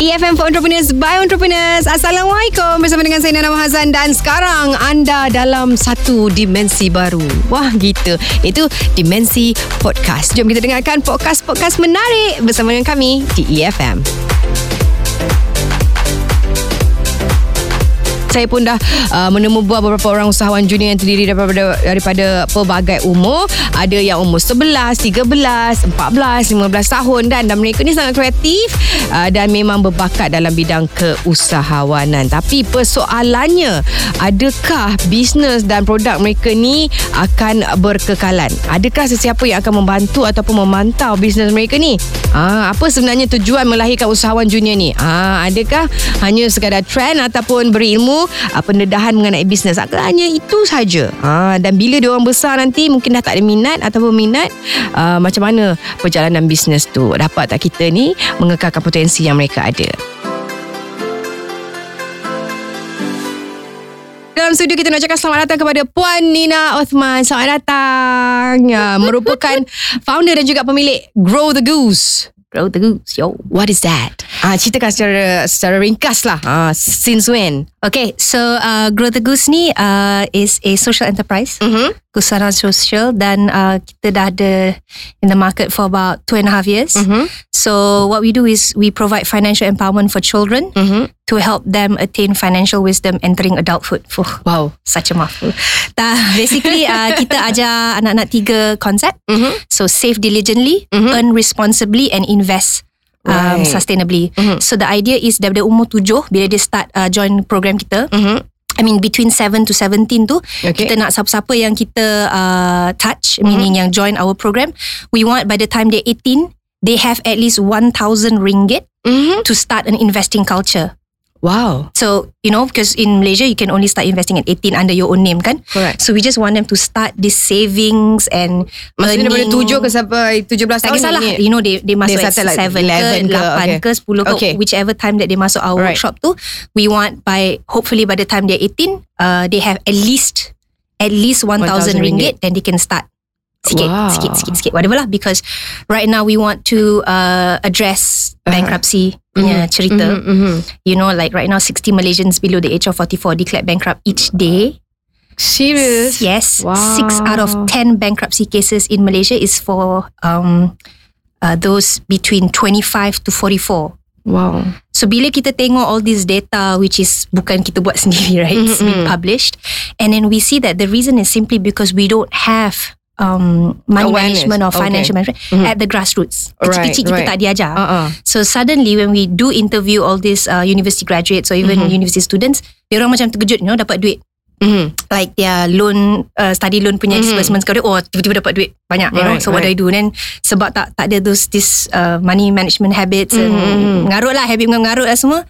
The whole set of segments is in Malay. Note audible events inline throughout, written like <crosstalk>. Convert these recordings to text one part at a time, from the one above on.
EFM for Entrepreneurs by Entrepreneurs. Assalamualaikum bersama dengan saya Nana Mahazan dan sekarang anda dalam satu dimensi baru. Wah gitu. Itu dimensi podcast. Jom kita dengarkan podcast-podcast menarik bersama dengan kami di EFM. Saya pun dah uh, menemubuah beberapa orang usahawan junior yang terdiri daripada daripada pelbagai umur. Ada yang umur 11, 13, 14, 15 tahun dan dan mereka ni sangat kreatif uh, dan memang berbakat dalam bidang keusahawanan. Tapi persoalannya, adakah bisnes dan produk mereka ni akan berkekalan? Adakah sesiapa yang akan membantu ataupun memantau bisnes mereka ni? Ah, apa sebenarnya tujuan melahirkan usahawan junior ni? Ah, adakah hanya sekadar trend ataupun berilmu uh, pendedahan mengenai bisnes hanya itu saja uh, dan bila dia orang besar nanti mungkin dah tak ada minat ataupun minat uh, macam mana perjalanan bisnes tu dapat tak kita ni mengekalkan potensi yang mereka ada dalam studio kita nak cakap selamat datang kepada Puan Nina Othman. Selamat datang. Ya, merupakan <laughs> founder dan juga pemilik Grow the Goose. Grow the Goose. Yo, what is that? Ah, ceritakan secara secara ringkas lah. Ah, since when? Okay, so uh, Grow the Goose ni uh, is a social enterprise. Mm-hmm. Kusaran sosial dan uh, kita dah ada in the market for about two and a half years. Mm-hmm. So what we do is we provide financial empowerment for children mm-hmm. to help them attain financial wisdom entering adulthood. Fuh, wow, such a mouthful. basically, uh, kita <laughs> ajar anak-anak tiga konsep. Mm-hmm. So save diligently, mm-hmm. earn responsibly and invest um, sustainably. Mm-hmm. So the idea is daripada umur tujuh bila dia start uh, join program kita. Mm-hmm. I mean between 7 to 17 tu okay. kita nak siapa-siapa yang kita uh, touch mm-hmm. meaning yang join our program we want by the time they 18 they have at least 1000 ringgit mm-hmm. to start an investing culture Wow. So, you know, because in Malaysia, you can only start investing at 18 under your own name, kan? Correct. So, we just want them to start this savings and Maksudnya daripada 7 ke sampai 17 tahun Tak kisahlah. You know, they, they masuk they at 7 like 11 ke, 8 ke, okay. ke 10 ke, okay. whichever time that they masuk our right. workshop tu, we want by, hopefully by the time they're 18, uh, they have at least at least 1,000 ringgit, ringgit, then they can start sikit, wow. sikit, sikit, sikit, whatever lah. Because right now we want to uh, address uh-huh. bankruptcy uh-huh. Punya mm-hmm. cerita. Mm-hmm, mm-hmm. You know, like right now, 60 Malaysians below the age of 44 declared bankrupt each day. Serious? Yes. Wow. Six out of 10 bankruptcy cases in Malaysia is for um, uh, those between 25 to 44. Wow. So bila kita tengok all this data which is bukan kita buat <laughs> sendiri right, mm-hmm. it's been published and then we see that the reason is simply because we don't have um, money Awareness. management or financial okay. management mm-hmm. at the grassroots. Kecil-kecil right, kita right. tak diajar. Uh-uh. So suddenly when we do interview all these uh, university graduates or even mm-hmm. university students, dia orang macam terkejut, you know, dapat duit. Mm-hmm. Like their loan, uh, study loan punya mm-hmm. disbursement sekarang, oh tiba-tiba dapat duit banyak, you right, know. So right. what do I do? Then sebab tak tak ada those this uh, money management habits mm-hmm. and mengarut lah, habit mengarut lah semua.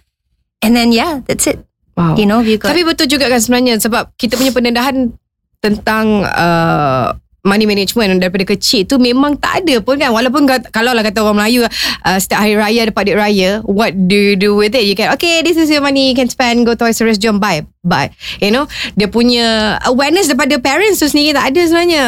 And then yeah, that's it. Wow. You know, got Tapi betul juga kan sebenarnya sebab kita punya pendedahan tentang uh, money management daripada kecil tu memang tak ada pun kan. Walaupun kalau lah kata orang Melayu uh, setiap hari raya dapat duit raya what do you do with it? You can okay this is your money you can spend go to R jom buy but you know dia punya awareness daripada parents tu sendiri tak ada sebenarnya.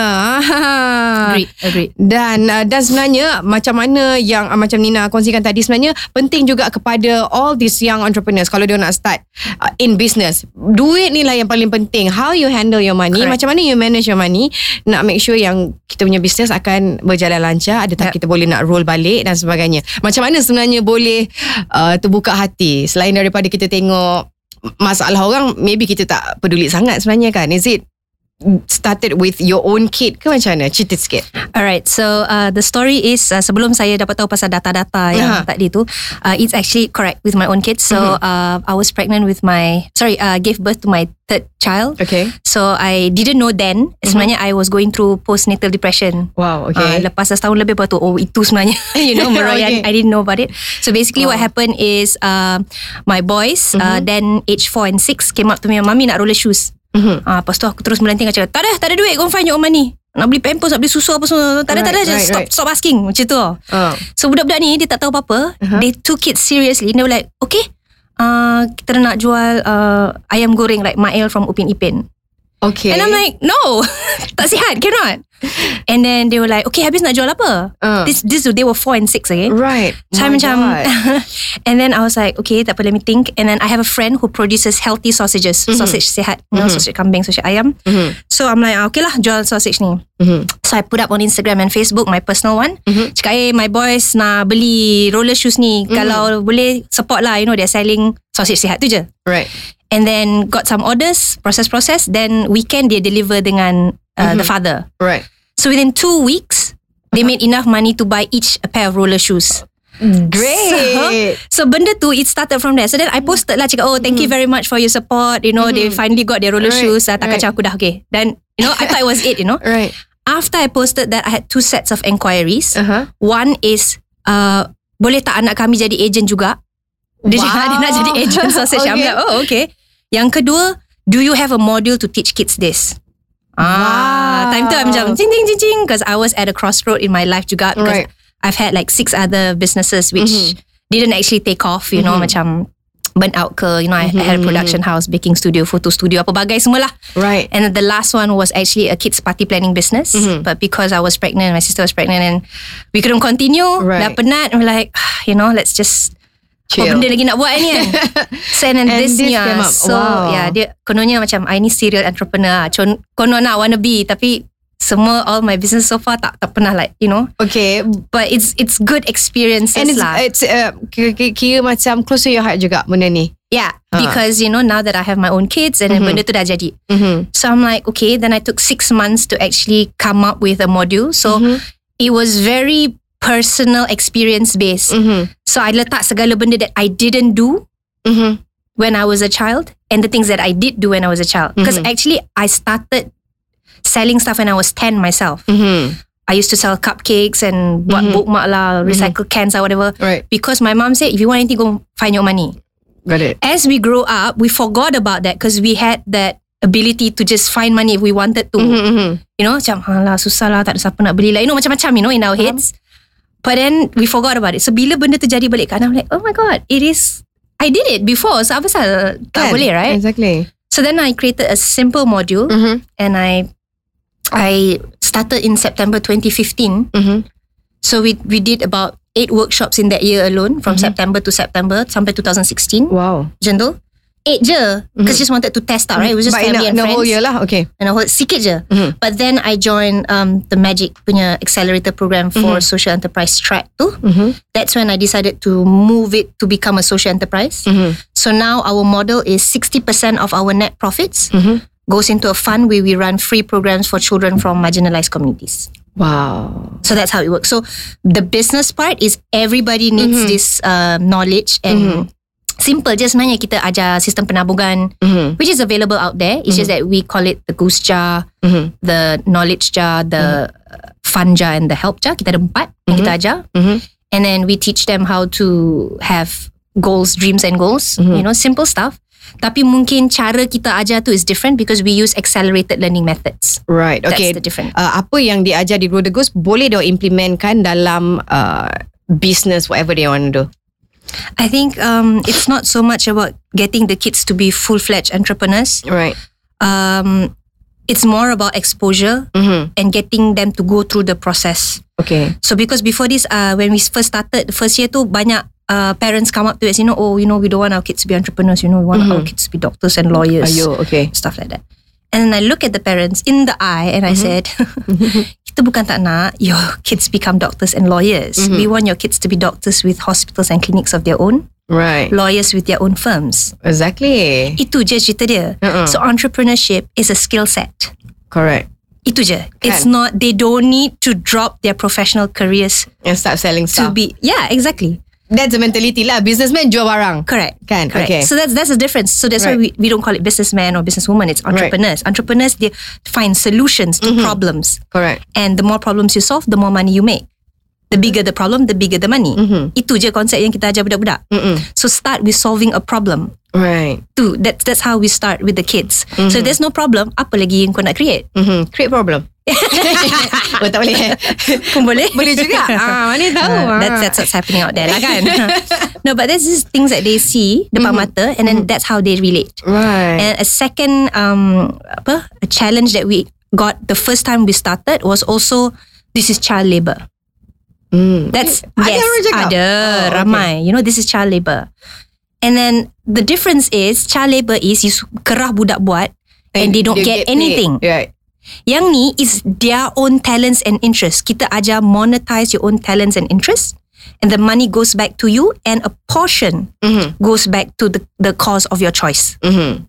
<laughs> Agreed agreed. Dan uh, dan sebenarnya macam mana yang uh, macam Nina kongsikan tadi sebenarnya penting juga kepada all these young entrepreneurs kalau dia nak start uh, in business. Duit ni lah yang paling penting. How you handle your money Correct. macam mana you manage your money nak make sure yang kita punya business akan berjalan lancar ada tak yep. kita boleh nak roll balik dan sebagainya. Macam mana sebenarnya boleh uh, terbuka hati? Selain daripada kita tengok masalah orang maybe kita tak peduli sangat sebenarnya kan. Is it started with your own kid ke macam mana? Cerita sikit. Alright, so uh, the story is uh, sebelum saya dapat tahu pasal data-data yang uh-huh. tadi tu, uh, it's actually correct with my own kids. So uh-huh. uh, I was pregnant with my, sorry, uh, gave birth to my third child. Okay. So I didn't know then, uh-huh. sebenarnya I was going through postnatal depression. Wow, okay. Uh, lepas setahun lebih baru tu, oh itu sebenarnya, <laughs> you know, <laughs> Meroyan, okay. I didn't know about it. So basically wow. what happened is uh, my boys, uh-huh. uh, then age 4 and 6 came up to me, mommy nak roller shoes. Mm-hmm. Ah, lepas tu aku terus melanting cakap, tak ada, tak ada duit, go find your own money. Nak beli pampers, nak beli susu apa semua. Tak ada, right, tak ada. Just right, stop, right. stop asking. Macam tu. Uh. So, budak-budak ni, dia tak tahu apa-apa. Uh-huh. They took it seriously. They were like, okay, uh, kita nak jual uh, ayam goreng like Mael from Upin Ipin. Okay. And I'm like, no, <laughs> tak sihat, cannot. And then they were like, okay, habis nak jual apa? Uh. This, this, they were four and six again. Right. So I My macam. <laughs> And then I was like Okay tak apa let me think And then I have a friend Who produces healthy sausages Mm-hmm. Sausage sihat you know, Sausage kambing Sausage ayam So I'm like ah, Okay lah jual sausage ni Mhm. So I put up on Instagram and Facebook My personal one Mm-hmm. Cakap eh my boys Nak beli roller shoes ni Kalau boleh Support lah You know they're selling Sausage sihat tu je Right. And then got some orders Process-process Then weekend dia deliver dengan uh, Mm-hmm. The father Right. So within two weeks They Uh-huh. made enough money To buy each a pair of roller shoes Great. <laughs> So benda tu It started from there So then I posted lah Cakap oh thank you very much For your support You know they finally got their roller Mm-hmm. Right, shoes dah, Tak right. kacau aku dah okay Then you know I thought it was it you know <laughs> right. After I posted that I had two sets of enquiries Uh-huh. One is uh, Boleh tak anak kami Jadi agent juga Dia, Wow. cakap, dia nak jadi agent sausage <laughs> I'm Okay. like oh okay Yang kedua Do you have a module To teach kids this Ah, Wow. time tu I'm macam Cing cing cing cing Because I was at a crossroad In my life juga Because Right. I've had like Six other businesses Which Didn't actually take off You know macam Burnt out ke You know I, I had a production house Baking studio Photo studio Apa bagai semua lah Right. And the last one was actually a kids party planning business. But because I was pregnant, my sister was pregnant, and we couldn't continue. Right. Dah penat, we're like, "Ah, <sighs> you know, let's just Chill. Apa benda lagi nak buat ni <laughs> kan So and And this, this ah, came up. So Wow. yeah dia Kononnya macam I ni serial entrepreneur ah. Con, Konon nak wanna be Tapi Semua all my business so far Tak tak pernah like You know Okay. But it's it's good experiences And it's, lah it's uh, kira, macam close to your heart juga benda ni. Yeah Ah. Because you know Now that I have my own kids And then benda tu dah jadi Mm-hmm. So I'm like, okay. Then I took six months to actually come up with a module. So Mm-hmm. it was very personal experience based. Mm-hmm. So I letak segala benda that I didn't do Mm-hmm. when I was a child and the things that I did do when I was a child. Because Mm-hmm. actually I started selling stuff when I was 10 myself. Mm-hmm. I used to sell cupcakes and buat bookmark lah, recycle cans or whatever. Right. Because my mom said, if you want anything, go find your money. Got it. As we grow up, we forgot about that because we had that ability to just find money if we wanted to. Mm-hmm. You know macam Alah susah lah Tak ada siapa nak beli lah You know macam-macam You know in our heads But then We forgot about it So bila benda tu jadi balik kan I'm like Oh my god It is I did it before So apa pasal Tak boleh right Exactly. So then I created a simple module Mm-hmm. And I I started in September 2015 Mm-hmm. So we we did about Eight workshops in that year alone From September to September Sampai 2016 Wow. Tu Eight je Because just wanted to test out right It was just But in family a, and in a whole year lah. Okay. and a whole sikit je. Mhm. But then I joined um, the Magic punya accelerator program for social enterprise track tu. Mm-hmm. That's when I decided to move it to become a social enterprise. Mm-hmm. So now our model is 60% of our net profits Mm-hmm. goes into a fund where we run free programs for children from marginalized communities. Wow. So that's how it works. So the business part is everybody needs this uh, knowledge and simple. Just sebenarnya kita ajar sistem penabungan Mm-hmm. which is available out there. It's just that we call it the goose jar, Mm-hmm. the knowledge jar, the uh, fun jar and the help jar. Kita ada empat yang kita ajar. Mm-hmm. And then we teach them how to have goals, dreams and goals. You know, simple stuff. Tapi mungkin cara kita ajar tu is different because we use accelerated learning methods. Right. That's Okay. the difference. Uh, apa yang diajar di Grow the Goose boleh dia implementkan dalam uh, business whatever they want to do. I think um, it's not so much about getting the kids to be full-fledged entrepreneurs. Right. Um, it's more about exposure Mm-hmm. and getting them to go through the process. Okay. So because before this, uh, when we first started, the first year tu banyak uh, parents come up to us, you know, oh, you know, we don't want our kids to be entrepreneurs, you know, we want our kids to be doctors and lawyers, Ayo, okay. stuff like that. And then I look at the parents in the eye and I said, <laughs> kita bukan tak nak your kids become doctors and lawyers. We want your kids to be doctors with hospitals and clinics of their own, Right. lawyers with their own firms. Exactly. Itu je cerita dia. Uh-uh. So entrepreneurship is a skill set. Correct. Itu je. It's Kan. not, they don't need to drop their professional careers And start selling to stuff. be, yeah, exactly. That's the mentality lah. Businessman jual barang. Correct. Kan? Correct. Okay. So that's that's the difference. So that's why Right. we, we don't call it businessman or businesswoman. It's entrepreneurs. Entrepreneurs they find solutions to Mm-hmm. problems, Correct. and the more problems you solve, the more money you make. The bigger the problem, the bigger the money. Itu je konsep yang kita ajar budak-budak. Mm-hmm. Mm-mm. So start with solving a problem. Right. Tu that's that's how we start with the kids. So Mm-hmm. if there's no problem, apa lagi yang kau nak create? Mm-hmm. Create problem. <laughs> oh tak boleh Pun boleh. <laughs> Boleh juga <laughs> ah, Mana tahu Uh, ah. that's that's what's happening out there lah kan. no, but there's just things that they see depan mata, and then that's how they relate. Right And a second um apa a challenge that we got the first time we started was also this is child labor. Hmm. That's Ada yes, orang cakap? ada Oh, okay. ramai. You know this is child labor. And then the difference is child labor is you kerah budak buat and, they don't get, paid. anything. Right Yang ni is their own talents and interests. Kita ajar monetize your own talents and interests and the money goes back to you and a portion Mhm. goes back to the the cause of your choice. Mhm.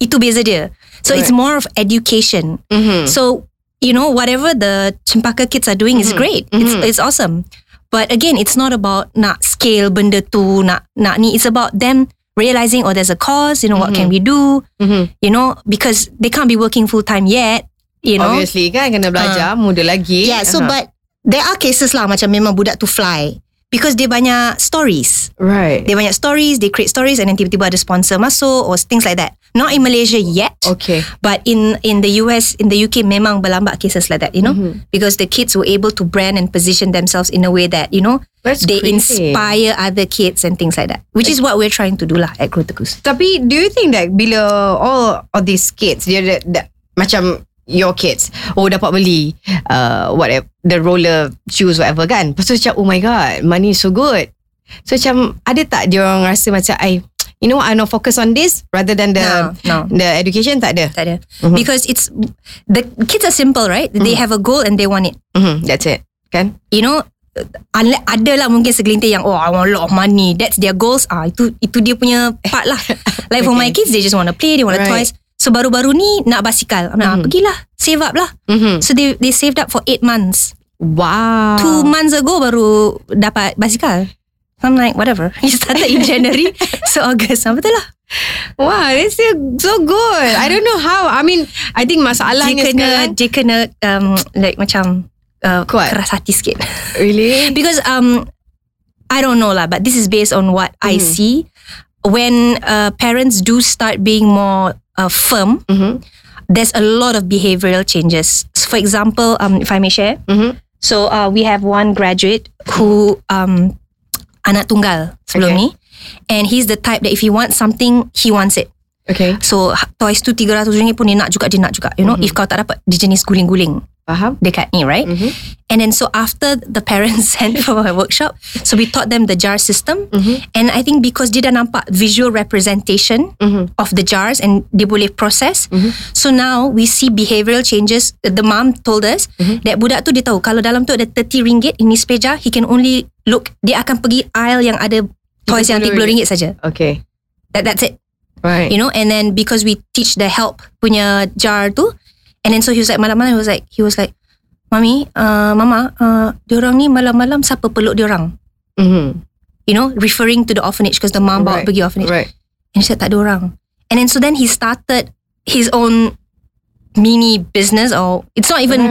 Itu beza dia. So it's Right. more of education. Mhm. So you know whatever the Chimpaka kids are doing is great. It's Mhm. it's awesome. But again, it's not about nak scale benda tu nak nak ni. It's about them realizing oh there's a cause. You know what can we do? Mhm. You know because they can't be working full time yet. You know. Obviously kan Kena belajar Muda lagi Yeah, so Aha. but there are cases lah macam memang budak tu fly because dia banyak stories. Right Dia banyak stories, they create stories and then tiba-tiba ada sponsor masuk or things like that. Not in Malaysia yet. Okay But in in the US, in the UK, memang berlambat cases like that, you know, because the kids were able to brand and position themselves in a way that you know That's they crazy. inspire other kids and things like that, which is what we're trying to do lah at Grow Tegus. Tapi do you think that Bila all of these kids dia Macam Your kids. Oh dapat beli uh, Whatever The roller shoes Whatever kan? Lepas tu macam Oh my god Money is so good. So macam Ada tak dia orang rasa macam I You know what? I not focus on this Rather than the No, no. The education? Tak ada. Tak ada. Mhm. Because it's the kids are simple, right? They have a goal and they want it. Mhm, That's it. Kan? You know ada lah mungkin segelintir yang oh I want a lot of money. That's their goals. Ah itu itu dia punya part lah. <laughs> Like for my kids they just want to play they want Right. toys so baru-baru ni nak basikal. Like, ah, pergilah save up lah. Mhm. so they they saved up for 8 months. Wow. Two months ago baru dapat basikal. So I'm like whatever. <laughs> You started in January. <laughs> So August. Ah, betul lah. Wow That's still so good. I don't know how. I mean I think dia masalahnya kena sekarang dia kena um, like macam uh, Kuat. keras hati sikit. <laughs> Really? Because um I don't know lah, but this is based on what I Mm-hmm. see. When uh, parents do start being more uh, firm, Mhm. there's a lot of behavioral changes. So for example, um, if I may share, Mhm. so uh, we have one graduate who um, anak tunggal sebelum Okay. ni, and he's the type that if he wants something, he wants it. Okay So ha- toys tu RM300 pun dia nak juga, dia nak juga. You know, Mm-hmm. if kau tak dapat, dia jenis guling-guling Faham dekat ni, right? Mhm. And then so after the parents <laughs> sent for a workshop, so we taught them the jar system. Mhm. And I think because dia dah nampak visual representation Mhm. of the jars and dia boleh process. Mm-hmm. So now we see behavioral changes. The mom told us Mm-hmm. that budak tu dia tahu kalau dalam tu ada 30 ringgit in his jar, he can only look, dia akan pergi aisle yang ada toys yang 30 ringgit saja. Okay That, that's it. Right You know, and then because we teach the help punya jar tu, and then so he was like malam-malam he was like he was like, mami, uh, mama, uh, diorang ni malam-malam siapa peluk diorang? Mhm. You know, referring to the orphanage because the mom bawa Right. pergi orphanage. Right And he said tak ada orang. And then so then he started his own mini business or it's not even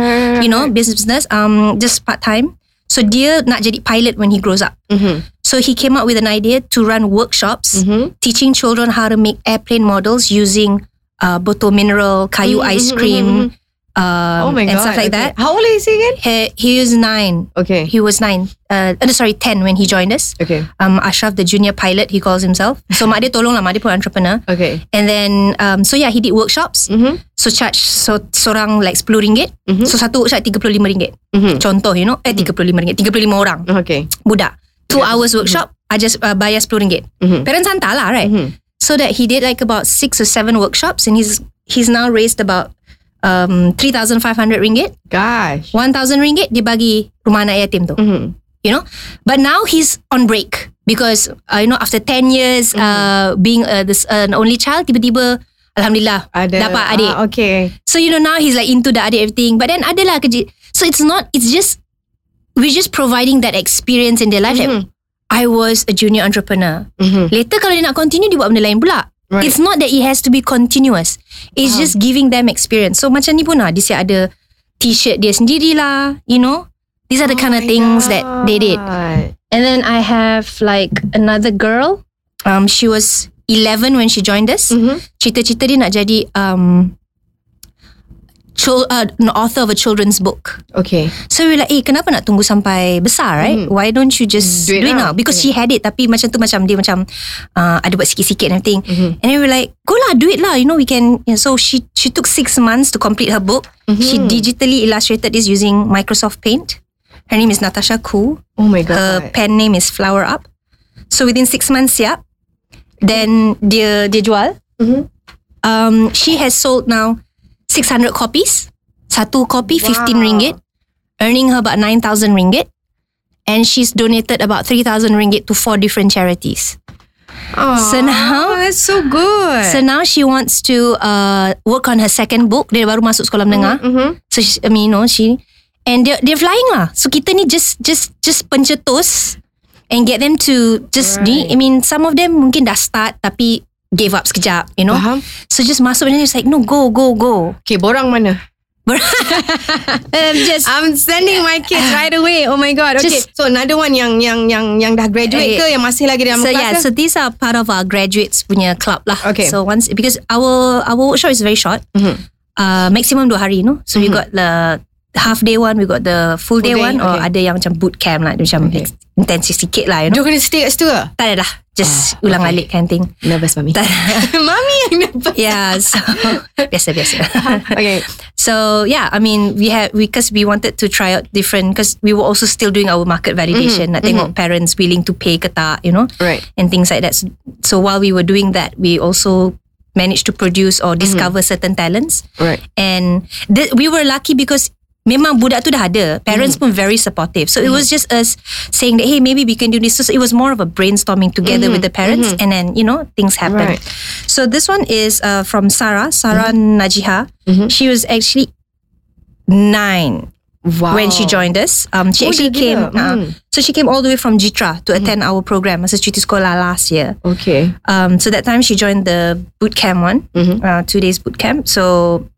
you know business business um just part time. So dia nak jadi pilot when he grows up. Mhm. So he came up with an idea to run workshops Mhm. teaching children how to make airplane models using uh, botol mineral, kayu Mhm, ice mhm, cream, mhm. um, Oh my and god stuff like okay. that. How old is he again He, he was nine. Okay He was nine. Uh, uh, sorry, ten when he joined us. Okay Um, Ashraf, the junior pilot, he calls himself. <laughs> So mak dia tolong lah, mak dia pun entrepreneur. Okay And then, um, so yeah, he did workshops. Mhm. So charge so seorang like 10 ringgit. Mhm. So satu workshop 35 ringgit. Mhm. Contoh, you know, eh 35 ringgit, 35 orang Okay budak. Two Yeah. hours workshop, I just uh, bayar 10 ringgit. Mhm. Parents hantar lah, right? Mhm. So that he did like about six or seven workshops, and he's he's now raised about um 3,500 ringgit. Gosh 1,000 ringgit dia bagi rumah anak yatim tu. Mhm. You know, but now he's on break because uh, you know after 10 years uh, being uh, this uh, an only child, tiba-tiba alhamdulillah Ada dapat adik. ah, Okay So you know now he's like into the adik everything. But then adalah kerja. So it's not. It's just we're just providing that experience in their life. Like, Mhm. I was a junior entrepreneur. Mhm. Later kalau dia nak continue dia buat benda lain pula. Right. It's not that it has to be continuous. It's Faham. just giving them experience. So macam ni pun lah. Dia siap ada t-shirt dia sendirilah. You know. These are the kind of Oh things that they did. God. And then I have like another girl. Um, she was 11 when she joined us. Mhm. Cita-cita dia nak jadi um, chil- uh, an author of a children's book. Okay. So we like, eh kenapa nak tunggu sampai besar, right? Why don't you just Do do it it, now. now? Because she had it, tapi macam tu macam dia macam uh, ada buat sikit-sikit and everything. And then we were like, go lah, do it lah. You know, we can. You know, so she she took six months to complete her book. She digitally illustrated this using Microsoft Paint. Her name is Natasha Koo. Oh my Her god. pen name is Flower Up. So within six months, yeah. Then dia dia jual. Mhm. Um, she has sold now 600 copies. Satu copy, 15 Wow. ringgit. Earning her about 9,000 ringgit. And she's donated about 3,000 ringgit to four different charities. Aw, So now- that's so good. So now she wants to uh, work on her second book. Dia baru masuk sekolah menengah. Mhm. So she, I mean, you know, she and they're, they're flying lah. So kita ni just just just pencetus and get them to just ni. I mean, some of them mungkin dah start tapi gave up sekejap, you know. Faham? So just masuk and then it's like no go go go. Okay, borang mana? Um, <laughs> just I'm sending my kids right away. Oh my god. Okay. Just- so another one yang yang yang yang dah graduate Eh, ke yang masih lagi dalam so kelas yeah, ke? so these are part of our graduates punya club lah. Okay. So once because our our workshop is very short, Mhm. uh, maximum dua hari, no. So we got the half day one, we got the full, day, day, one, or okay. ada yang macam boot camp lah, macam Okay. intensif sikit lah, you know. Dia kena stay kat situ ke? Tak ada dah, just Ah, ulang okay. alik kind thing. Nervous mami. Mami yang nervous. Yeah, so <laughs> biasa biasa. <laughs> Okay. so yeah, I mean we had because we wanted to try out different because we were also still doing our market validation. Mm-hmm. Nak tengok mm-hmm. parents willing to pay ke tak, you know, Right. and things like that. So, so while we were doing that, we also managed to produce or mm-hmm. discover certain talents, Right. and th- we were lucky because. Memang budak tu dah ada Parents pun very supportive So it was just us Saying that Hey maybe we can do this So it was more of a brainstorming Together with the parents And then you know Things happen Right. So this one is uh, from Sarah, Sarah Najiha. She was actually nine Wow. when she joined us. Um, she Oh, actually dia came. gila. uh, Mm. so she came all the way from Jitra to attend our program masa cuti sekolah last year. Okay. Um, so that time she joined the boot camp one, Mhm. uh, two days boot camp. So.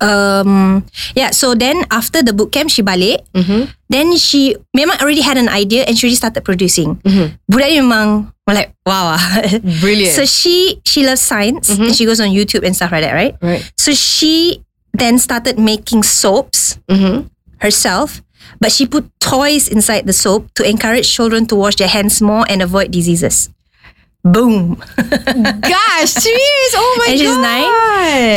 Um yeah so then after the boot camp she balik Mhm. then she memang already had an idea and she already started producing Mhm. budak ni memang like wow. <laughs> Brilliant. So she she loves science and she goes on YouTube and stuff like that, right? right. So she then started making soaps Mhm. herself, but she put toys inside the soap to encourage children to wash their hands more and avoid diseases. Boom. Gosh, serious? Oh my And god. she's nine.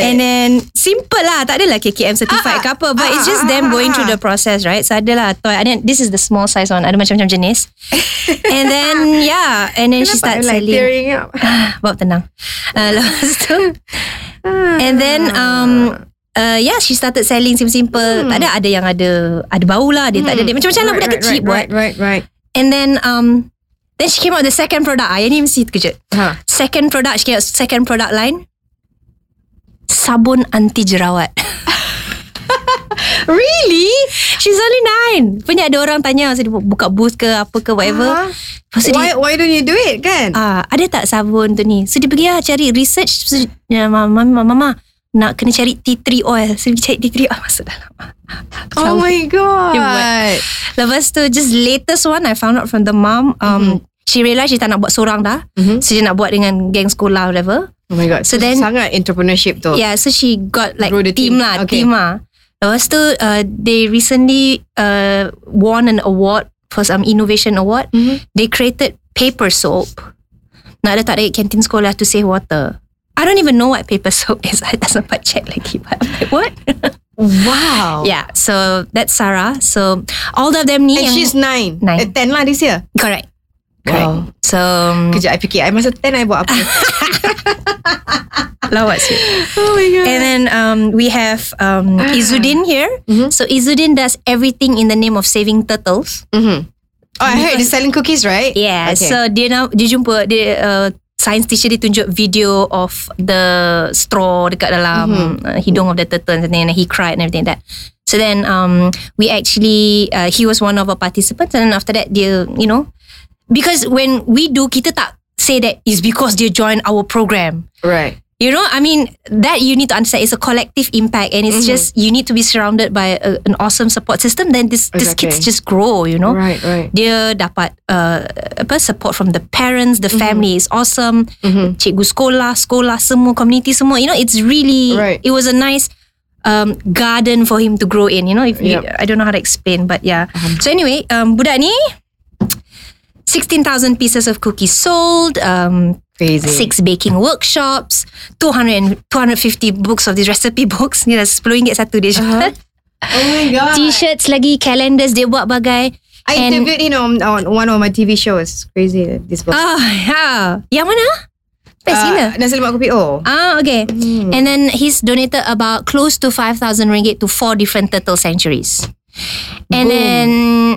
And then simple lah, tak adalah KKM certified Ah, ke apa, but ah, it's just ah, them ah, going ah. through the process, right? So adalah toy. And then this is the small size one, ada macam-macam jenis. <laughs> and then yeah, and then she Kenapa started like selling. tearing up? <laughs> Bab tenang. Uh, <laughs> lepas tu And then um uh, Yeah she started selling Simple-simple Tak ada ada yang ada Ada bau lah Dia tak ada dia Macam-macam lah budak Hmm. right, kecil right, buat Right, right, right. And then um Then she came out the second product. Ah, Yang ni mesti terkejut Ha. Second product She came out second product line. Sabun anti jerawat <laughs> Really? She's only nine. Punya ada orang tanya Masa dia buka booth ke Apa ke whatever. Ah. Lepas tu dia Why, why don't you do it kan? ah ada tak sabun tu ni? So dia pergi lah cari research. So, ya, mama, mama, mama nak kena cari tea tree oil. So dia cari tea tree oil. <laughs> Masuk dalam oh my god. Lepas tu just latest one I found out from the mom um, she realised she tak nak buat seorang dah Mhm. so dia nak buat dengan geng sekolah whatever Oh my god. So, So then- sangat entrepreneurship tu. yeah so she got like team. team, lah Okay. team lah lepas tu uh, they recently uh, won an award for some innovation award Mhm. they created paper soap. Nak letak dekat kantin sekolah to save water. I don't even know what paper <laughs> soap is. I tak sempat check lagi. But I'm like, what? <laughs> Wow. yeah, so that's Sarah. So all of them ni And yang she's nine. Nine. Eh, ten lah this year. correct. Wow. So um, Kejap, I fikir. I masa ten, I buat apa? <laughs> lawat sikit. oh my god. And then um, we have um, Izudin here. Mhm. So Izudin does everything in the name of saving turtles. Mhm. Oh, I heard they're selling cookies, right? Yeah. Okay. So dia now dia jumpa dia uh, science teacher dia tunjuk video of the straw dekat dalam uh, hidung of the turtle and then he cried and everything like that. So then um we actually uh, he was one of our participants and then after that dia you know because when we do kita tak say that is because dia join our program. Right. You know, I mean, that you need to understand. It's a collective impact, and it's just you need to be surrounded by a, an awesome support system. Then this these Exactly. kids just grow. You know, Right, right. dia dapat uh, apa support from the parents, the family is awesome. Cikgu sekolah, sekolah semua, community semua. You know, it's really Right. it was a nice um, garden for him to grow in. You know, if you, Yep. I don't know how to explain, but yeah. So anyway, um, budak ni, sixteen thousand pieces of cookies sold. Um, Crazy. six baking workshops, 200 and 250 books of these recipe <laughs> books. Ni dah 10 ringgit satu dia <laughs> jual. Oh my god. T-shirts lagi, calendars dia buat bagai. I And- interviewed him on, on one of my TV shows. Crazy this book. Ah, yeah. Yang mana? Best gila. Uh, nasi lemak kopi O. Ah, okay. And then he's donated about close to 5,000 ringgit to four different turtle sanctuaries. And Boom. then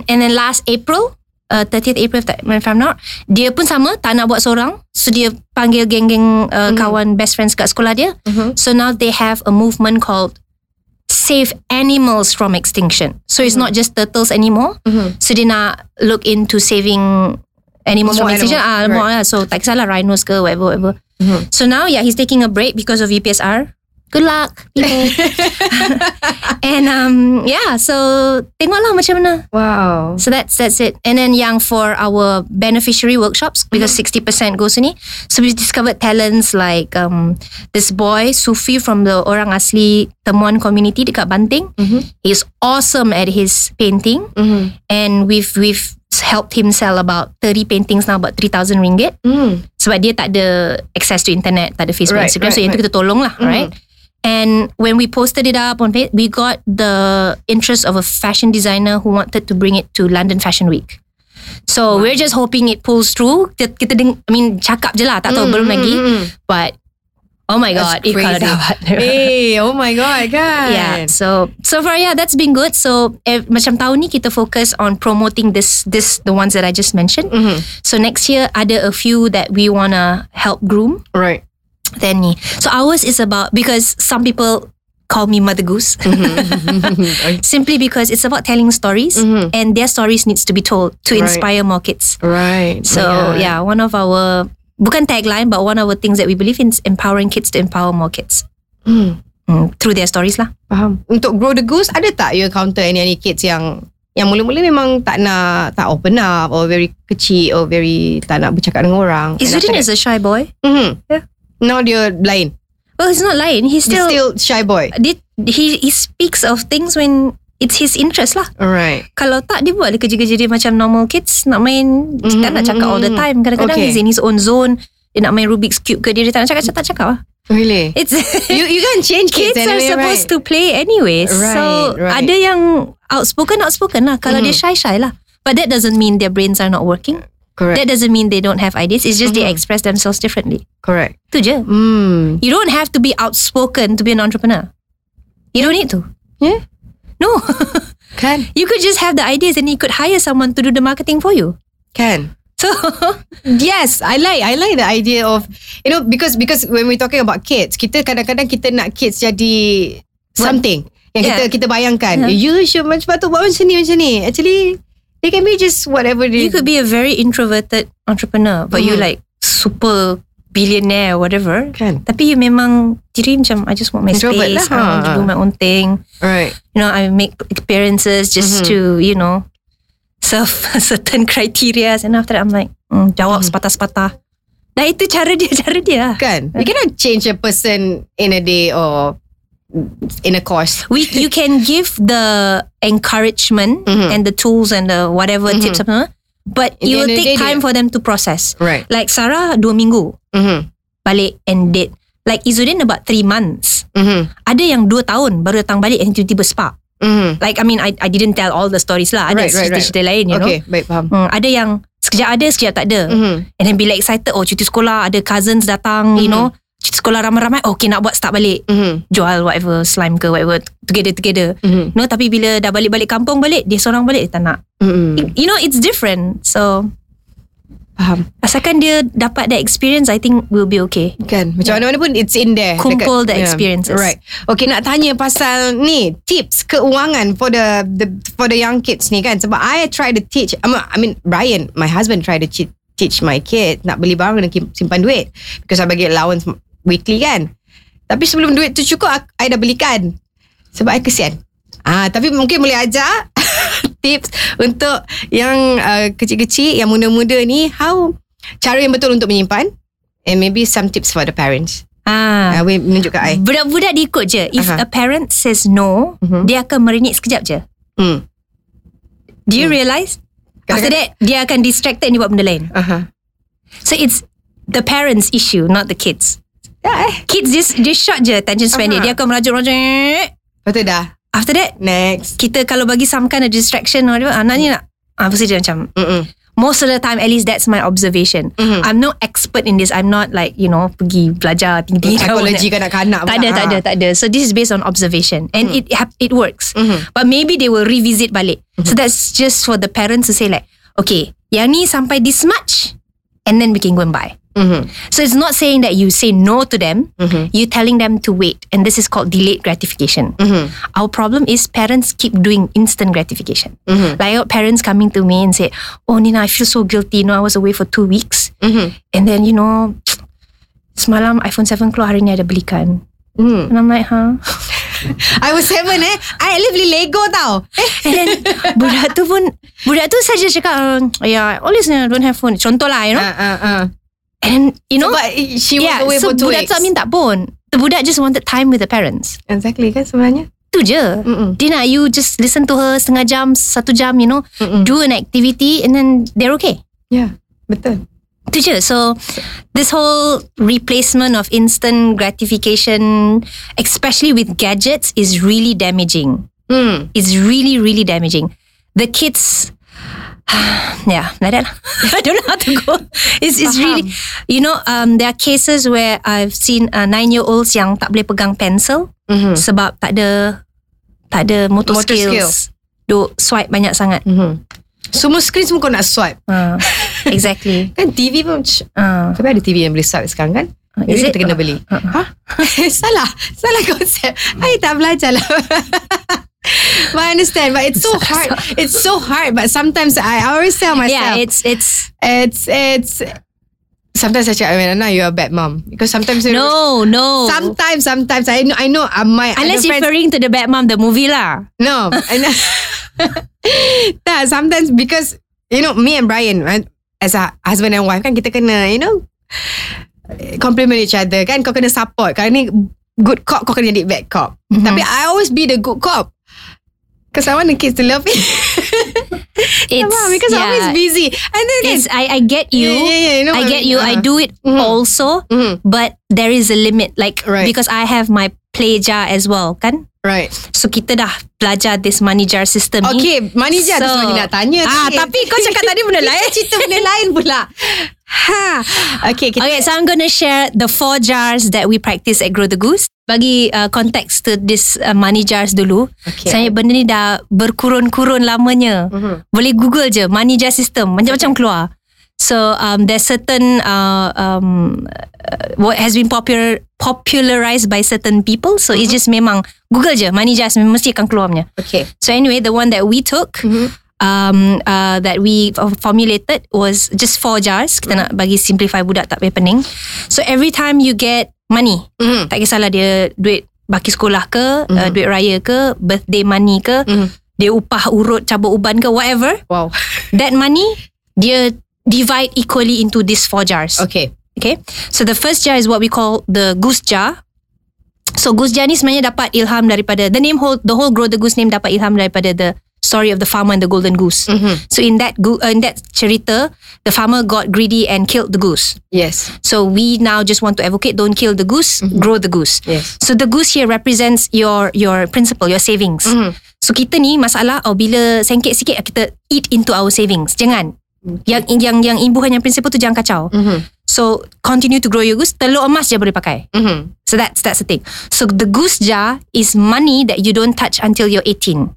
and then last April, uh, 30th April if, I'm not, dia pun sama tak nak buat seorang. So dia panggil geng-geng uh, kawan best friends kat sekolah dia. So now they have a movement called Save Animals from Extinction. So it's not just turtles anymore. So dia nak look into saving animals More from extinction. animals, Ah, more, lah. So tak kisahlah rhinos ke whatever whatever. So now yeah, he's taking a break because of UPSR. Good luck, people. <laughs> and um yeah, so tengoklah macam mana. Wow. So that's that's it. And then yang for our beneficiary workshops because sixty percent goes ni. So we discovered talents like um this boy Sufi from the orang asli Temuan community dekat Banting. He's awesome at his painting, and we've we've helped him sell about 30 paintings now about 3000 ringgit Mm. sebab dia tak ada access to internet tak ada Facebook Right, Instagram so right, yang tu right. kita tolong lah right and when we posted it up on page we got the interest of a fashion designer who wanted to bring it to London Fashion Week so we're just hoping it pulls through kita, kita deng- I mean cakap je lah tak tahu mm, belum mm, lagi mm, but oh my god That's crazy. <laughs> Hey, oh my god, kan? Yeah. So so far, yeah, that's been good. So eh, macam tahun ni kita focus on promoting this this the ones that I just mentioned. Mm-hmm. So next year ada a few that we wanna help groom. Right. Then ni. So ours is about because some people call me Mother Goose. <laughs> Simply because it's about telling stories and their stories needs to be told to Right. inspire more kids. Right. So yeah, one of our bukan tagline but one of our things that we believe in is empowering kids to empower more kids. Hmm. Mm, through their stories lah. Faham. Untuk grow the goose, ada tak you encounter any any kids yang yang mula-mula memang tak nak tak open up or very kecil or very tak nak bercakap dengan orang. Izzuddin is a shy boy. mm-hmm. Yeah. Now dia lain. Well, he's not lying. He's Still, still, still shy boy. Dia- he he speaks of things when it's his interest lah. Alright. Kalau tak dia buat dia kerja-kerja dia macam normal kids nak main mm tak nak cakap all the time. Kadang-kadang Okay. he's in his own zone. Dia nak main Rubik's cube ke dia, dia tak nak cakap tak cakap lah. Really? It's <laughs> you you can change kids, kids are anyway, supposed right? to play anyways. Right, so right. ada yang outspoken outspoken lah. Kalau dia shy shy lah. But that doesn't mean their brains are not working. Correct. That doesn't mean they don't have ideas. It's just they express themselves differently. Correct. Itu je. Hmm. You don't have to be outspoken to be an entrepreneur. You don't need to. Yeah. No. <laughs> Kan? you could just have the ideas and you could hire someone to do the marketing for you. Kan? So <laughs> Yes, I like I like the idea of you know because because when we're talking about kids, kita kadang-kadang kita nak kids jadi something yang kita Yeah. kita bayangkan. Yeah. You should macam patut buat macam ni macam ni. Actually, they can be just whatever they you could be a very introverted entrepreneur, but you Mhm. like super billionaire or whatever. kan. Tapi you memang diri macam I just want my Introvert space. lah. I want to do my own thing. Right. You know, I make appearances just to you know serve <laughs> certain criteria, and after that I'm like mm, jawab sepatah-sepatah. Nah itu cara dia, <laughs> cara dia. Kan? You cannot change a person in a day or in a course. we you can give the encouragement Mhm. and the tools and the whatever tips apa but In the it will take time for them to process Right. like Sarah dua minggu Mhm. balik and did like Izzuddin about three months Mhm. ada yang dua tahun baru datang balik and tiba-tiba spark Mhm. like I mean I, I didn't tell all the stories lah ada Right, right, right. cerita-cerita lain you Okay, baik faham. know hmm, ada yang sekejap ada sekejap tak ada Mhm. and then bila excited oh cuti sekolah ada cousins datang you know sekolah ramai-ramai okay nak buat start balik Mhm. jual whatever slime ke whatever together together Mhm. No tapi bila dah balik-balik kampung balik Dia seorang balik Dia tak nak Mhm. You know it's different So Faham. Asalkan dia dapat that experience I think we'll be okay Kan Macam mana-mana pun It's in there Kumpul the yeah. experiences. Right Okay nak tanya pasal Ni Tips keuangan For the, the For the young kids ni kan Sebab I try to teach I mean, I mean Brian My husband try to teach, teach my kid Nak beli barang Kena kim- simpan duit Because I bagi allowance Weekly kan Tapi sebelum duit tu cukup I dah belikan Sebab I kesian Ah, Tapi mungkin boleh ajar <laughs> Tips Untuk Yang uh, kecil-kecil Yang muda-muda ni How Cara yang betul untuk menyimpan And maybe some tips for the parents Ah. Ah, Wei menunjuk kat I. Budak-budak dia ikut je. If Aha. a parent says no, Mhm. dia akan meringit sekejap je. Hmm. Do you realise? After that, dia akan distracted and dia buat benda lain. Aha. So it's the parents' issue, not the kids. Ya eh. Kids just dia short je attention span dia. Aha. Dia akan merajuk-merajuk. Betul dah. After that, Next. kita kalau bagi some kind of distraction, or whatever, anak ni nak, ah, pasti dia macam, Mm-mm. most of the time, at least that's my observation. Mhm. I'm no expert in this. I'm not like, you know, pergi belajar tinggi-tinggi. Psikologi <laughs> kanak-kanak Tak ada, tak ada, tak ada. So this is based on observation. And it hap- it works. Mhm. But maybe they will revisit balik. So that's just for the parents to say like, okay, yang ni sampai this much, and then we can go and buy. Mhm. So it's not saying that you say no to them. Mhm. You telling them to wait, and this is called delayed gratification. Mhm. Our problem is parents keep doing instant gratification. Mhm. Like parents coming to me and say, "Oh Nina, I feel so guilty. You know, I was away for two weeks, Mhm. and then you know, semalam iPhone 7 keluar hari ni ada belikan." Mhm. And I'm like, huh? <laughs> I was seven eh. I live beli Lego tau. And then budak tu pun budak tu saja cakap, oh, yeah, always uh, don't have phone. Contoh lah, you know. Ah, ah, ah. And you know, Sebab she was yeah, away so for two budak weeks. tu minta pun. The budak just wanted time with the parents. Exactly kan sebenarnya. Tu je. Mm-mm. Dia nak you just listen to her setengah jam, satu jam, you know. Mm-mm. Do an activity and then they're okay. Yeah. Betul. Tu je. So, this whole replacement of instant gratification, especially with gadgets, is really damaging. Hmm. It's really, really damaging. The kids, <sighs> yeah, like that. <laughs> I don't know how to go. It's, it's Faham. really, you know, um, there are cases where I've seen uh, nine-year-olds yang tak boleh pegang pencil Mhm. sebab tak ada, tak ada motor, Motor skills. Duk swipe banyak sangat. Mhm. Semua screen semua kau nak swipe. Uh, exactly. <laughs> Kan TV pun Uh, Tapi ada TV yang boleh swipe sekarang kan? Is Jadi it? kita kena beli. Uh, uh. Ha? salah. Salah konsep. I tak belajar lah. <laughs> but I understand. But it's so <laughs> hard. It's so hard. But sometimes I, I always tell myself. yeah, it's it's it's it's sometimes I cakap Amanda, you are a bad mom because sometimes you no no. sometimes sometimes I know I know uh, my Unless you're friends, referring to the bad mom, the movie lah. no I know <laughs> <laughs> nah, sometimes because you know me and Brian right, as a husband and wife kan kita kena you know compliment each other kan kau kena support kau ni good cop kau kena jadi bad cop Mhm. tapi I always be the good cop because I want the kids to love me <laughs> It's Faham? because I'm always busy and then It's I I get you. Yeah, yeah, yeah, you know I what I get mean? you. I Uh-huh. do it Mhm. also, Mhm. but there is a limit. Like Right. because I have my play jar as well, kan? Right So kita dah belajar this money jar system ni. Okay, money je so, So- lagi nak tanya. Ah, tapi kau cakap tadi benda <laughs> lain. Cerita benda lain pula. Ha. Okay, kita, Okay, so I'm gonna share the four jars that we practice at Grow the Goose. Bagi uh, context to this uh, money jars dulu. Okay. Saya benda ni dah berkurun-kurun lamanya. Mhm. Boleh Google je money jar system macam-macam keluar. So um, there's certain uh, um, uh, what has been popular popularized by certain people. So it's just memang Google je money jars mesti akan keluar punya. Okay. So anyway, the one that we took, um, uh, that we formulated was just four jars. Kita nak bagi simplify budak tak payah pening. So every time you get money, Mhm. tak kisahlah dia duit baki sekolah ke, uh, duit raya ke, birthday money ke, Mhm. dia upah urut cabut uban ke, whatever. Wow. That money, dia divide equally into these four jars. Okay. Okay. So the first jar is what we call the goose jar. So goose jar ni sebenarnya dapat ilham daripada the name whole the whole grow the goose name dapat ilham daripada the story of the farmer and the golden goose. Mhm. So in that go- uh, in that cerita, the farmer got greedy and killed the goose. Yes. So we now just want to advocate don't kill the goose, grow the goose. Yes. So the goose here represents your your principal, your savings. Mhm. So kita ni masalah oh bila sengkit sikit kita eat into our savings. Jangan. Yang yang yang imbuhan yang prinsipal tu jangan kacau. Mhm. So continue to grow your goose. Telur emas je boleh pakai. Mhm. So that's that's the thing. So the goose jar is money that you don't touch until you're 18.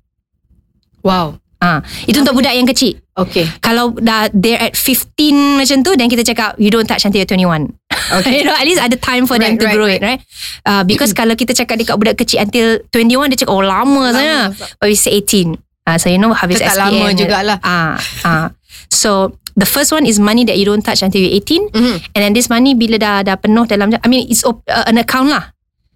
Wow. Ah, itu untuk budak yang kecil. Okay. Kalau dah they're at 15 macam tu then kita cakap you don't touch until you're 21. <laughs> Okay. you know, at least ada time for them Right, to right, grow right. it, right? Uh, because kalau kita cakap dekat budak kecil until 21 dia cakap oh lama sana. But we say 18. Uh, so you know habis Itu tak SPM. lama jugalah. Ah, ah. So the first one is money that you don't touch until you're 18. Mhm. And then this money bila dah dah penuh dalam I mean it's op, uh, an account lah.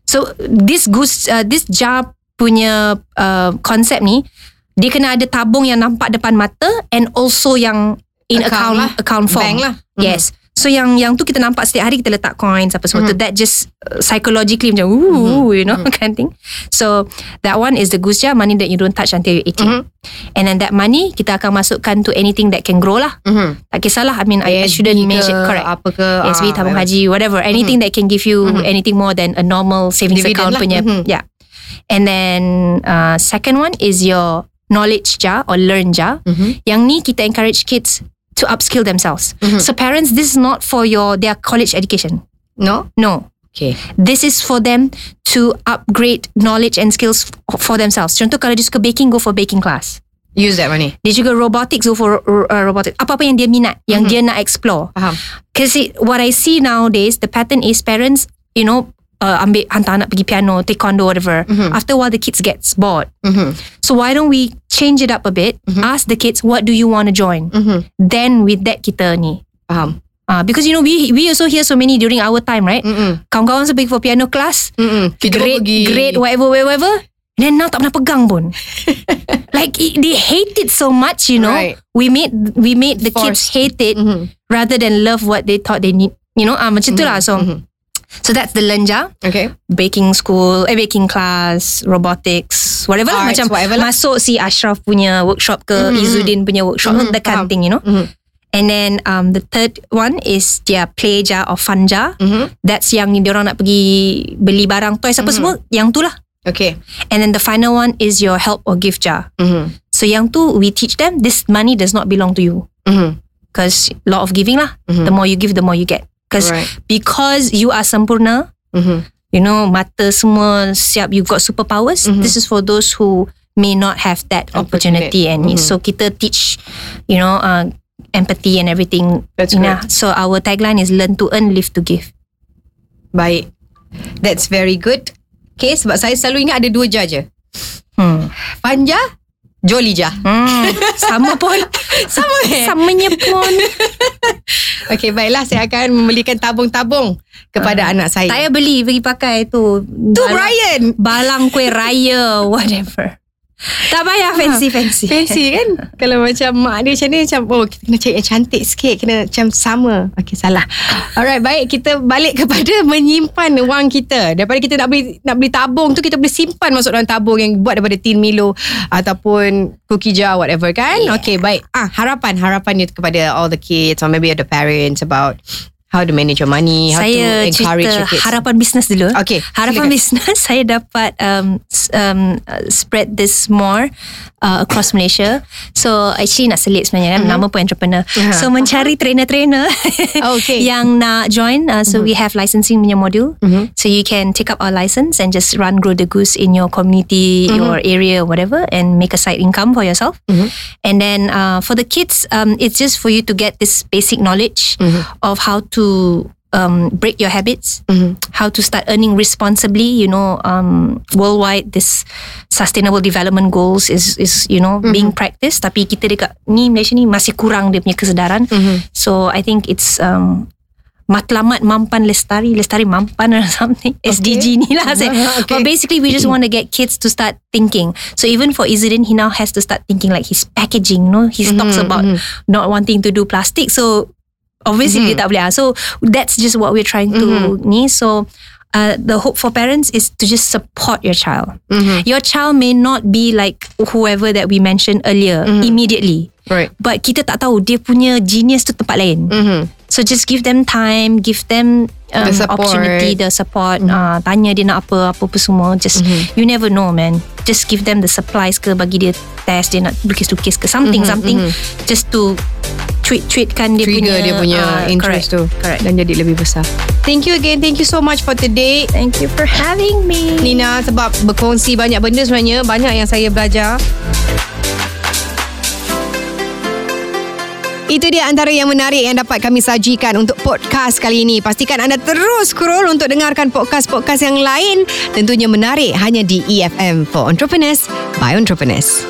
So this goose uh, this jar punya uh, konsep ni dia kena ada tabung yang nampak depan mata and also yang in Account account lah. account form. Bank lah. Mhm. Yes. So yang yang tu kita nampak setiap hari kita letak coins apa semua. Mm. So that just uh, psychologically macam ooh, mm-hmm. you know mm-hmm. <laughs> kind of thing. So that one is the goose jar money that you don't touch until you're 18. Mm-hmm. And then that money kita akan masukkan to anything that can grow lah. Mm-hmm. Tak kisahlah. I mean I, I shouldn't mention correct. Apa ke? ASB, ah, tabung haji, whatever. Anything mm-hmm. that can give you mm-hmm. anything more than a normal savings Dividend account lah. punya. Mm-hmm. Yeah. And then uh, second one is your knowledge jar or learn jar. Mm-hmm. Yang ni kita encourage kids to upskill themselves. Mm-hmm. So parents, this is not for your their college education. No, no. Okay. This is for them to upgrade knowledge and skills for themselves. Contoh kalau dia suka baking, go for baking class. Use that money. Dia juga robotics, go for uh, robotics. Apa-apa yang dia minat, yang mm-hmm. dia nak explore. Faham. Because what I see nowadays, the pattern is parents, you know, uh, ambil hantar anak pergi piano, taekwondo, whatever. Mm-hmm. After a while, the kids gets bored. Mm-hmm. So why don't we change it up a bit? Mm-hmm. Ask the kids, what do you want to join? Mm-hmm. Then with that kita ni. Faham. Uh, because you know we we also hear so many during our time right Mm-mm. kawan-kawan pergi for piano class Mm-mm. great pergi. great whatever whatever then now tak pernah pegang pun <laughs> like it, they hate it so much you know right. we made we made the Forced. kids hate it mm-hmm. rather than love what they thought they need you know ah uh, macam mm-hmm. tu lah so mm-hmm. So that's the lenja. Okay. Baking school, eh baking class, robotics, whatever Arts, lah. Macam whatever lah. masuk si Ashraf punya workshop ke, mm-hmm. Izudin punya workshop, mm-hmm. that kind of thing, you know. Mm-hmm. And then um, the third one is their play jar or fun jar. Mm-hmm. That's yang dia orang nak pergi beli barang toys apa mm-hmm. semua, yang tu lah. Okay. And then the final one is your help or gift jar. Mm-hmm. So yang tu we teach them this money does not belong to you. Because mm-hmm. law of giving lah. Mm-hmm. The more you give, the more you get. Because right. because you are sempurna, mm-hmm. you know mata semua siap, you've got superpowers. Mm-hmm. This is for those who may not have that opportunity and mm-hmm. so kita teach, you know, uh, empathy and everything. That's you know? So our tagline is learn to earn, live to give. Baik, that's very good. Okay, sebab saya selalu ingat ada dua jar je. Hmm. Panja, Jolly je. Hmm, sama pun. <laughs> sama eh? Samanya pun. <laughs> okay, baiklah. Saya akan membelikan tabung-tabung kepada uh, anak saya. Saya beli, pergi pakai tu. Tu Brian. Balang kuih raya, whatever. Tak payah fancy-fancy ha, Fancy. kan? <laughs> Kalau macam mak dia macam ni Macam oh kita kena cari yang cantik sikit Kena macam sama. Okay salah. Alright baik. Kita balik <laughs> kepada Menyimpan wang kita. Daripada kita nak beli Nak beli tabung tu Kita boleh simpan Masuk dalam tabung Yang buat daripada tin Milo Ataupun Cookie jar Whatever kan? Yeah. Okay baik. Ah Harapan. Harapan ni kepada All the kids Or maybe the parents About how to manage your money, how saya to encourage your kids. harapan bisnes dulu. Okay. Harapan bisnes <laughs> saya dapat um, um, spread this more uh, across Malaysia. So actually nak selit sebenarnya kan, mm-hmm. nama pun entrepreneur. Uh-huh. So mencari trainer-trainer <laughs> okay. yang nak join. Uh, so mm-hmm. we have licensing punya module. Mm-hmm. So you can take up our license and just run Grow the Goose in your community, mm-hmm. your area, whatever, and make a side income for yourself. Mm-hmm. And then uh, for the kids, um, it's just for you to get this basic knowledge mm-hmm. of how to to um, break your habits, mm-hmm. how to start earning responsibly. You know, um, worldwide this sustainable development goals is is you know mm-hmm. being practiced. Tapi kita dekat ni Malaysia ni masih kurang dia punya kesedaran. Mm-hmm. So I think it's um, matlamat mampan lestari lestari mampan or <laughs> something okay. SDG ni lah <laughs> okay. but basically we just want to get kids to start thinking so even for Izzuddin he now has to start thinking like his packaging no he talks mm-hmm. about mm-hmm. not wanting to do plastic so obviously mm-hmm. dia tak boleh ah. so that's just what we're trying to mm-hmm. ni so uh, the hope for parents is to just support your child mm-hmm. your child may not be like whoever that we mentioned earlier mm-hmm. immediately right but kita tak tahu dia punya genius tu tempat lain mm-hmm. so just give them time give them um, the opportunity the support mm-hmm. uh, tanya dia nak apa apa apa semua just mm-hmm. you never know man just give them the supplies ke bagi dia test dia nak lukis-lukis ke something mm-hmm. something mm-hmm. just to tweet-tweetkan dia Trigger punya dia punya uh, interest correct, tu correct. dan jadi lebih besar. Thank you again. Thank you so much for today. Thank you for having me. Nina sebab berkongsi banyak benda sebenarnya banyak yang saya belajar. Itu dia antara yang menarik yang dapat kami sajikan untuk podcast kali ini. Pastikan anda terus scroll untuk dengarkan podcast-podcast yang lain. Tentunya menarik hanya di EFM for Entrepreneurs by Entrepreneurs.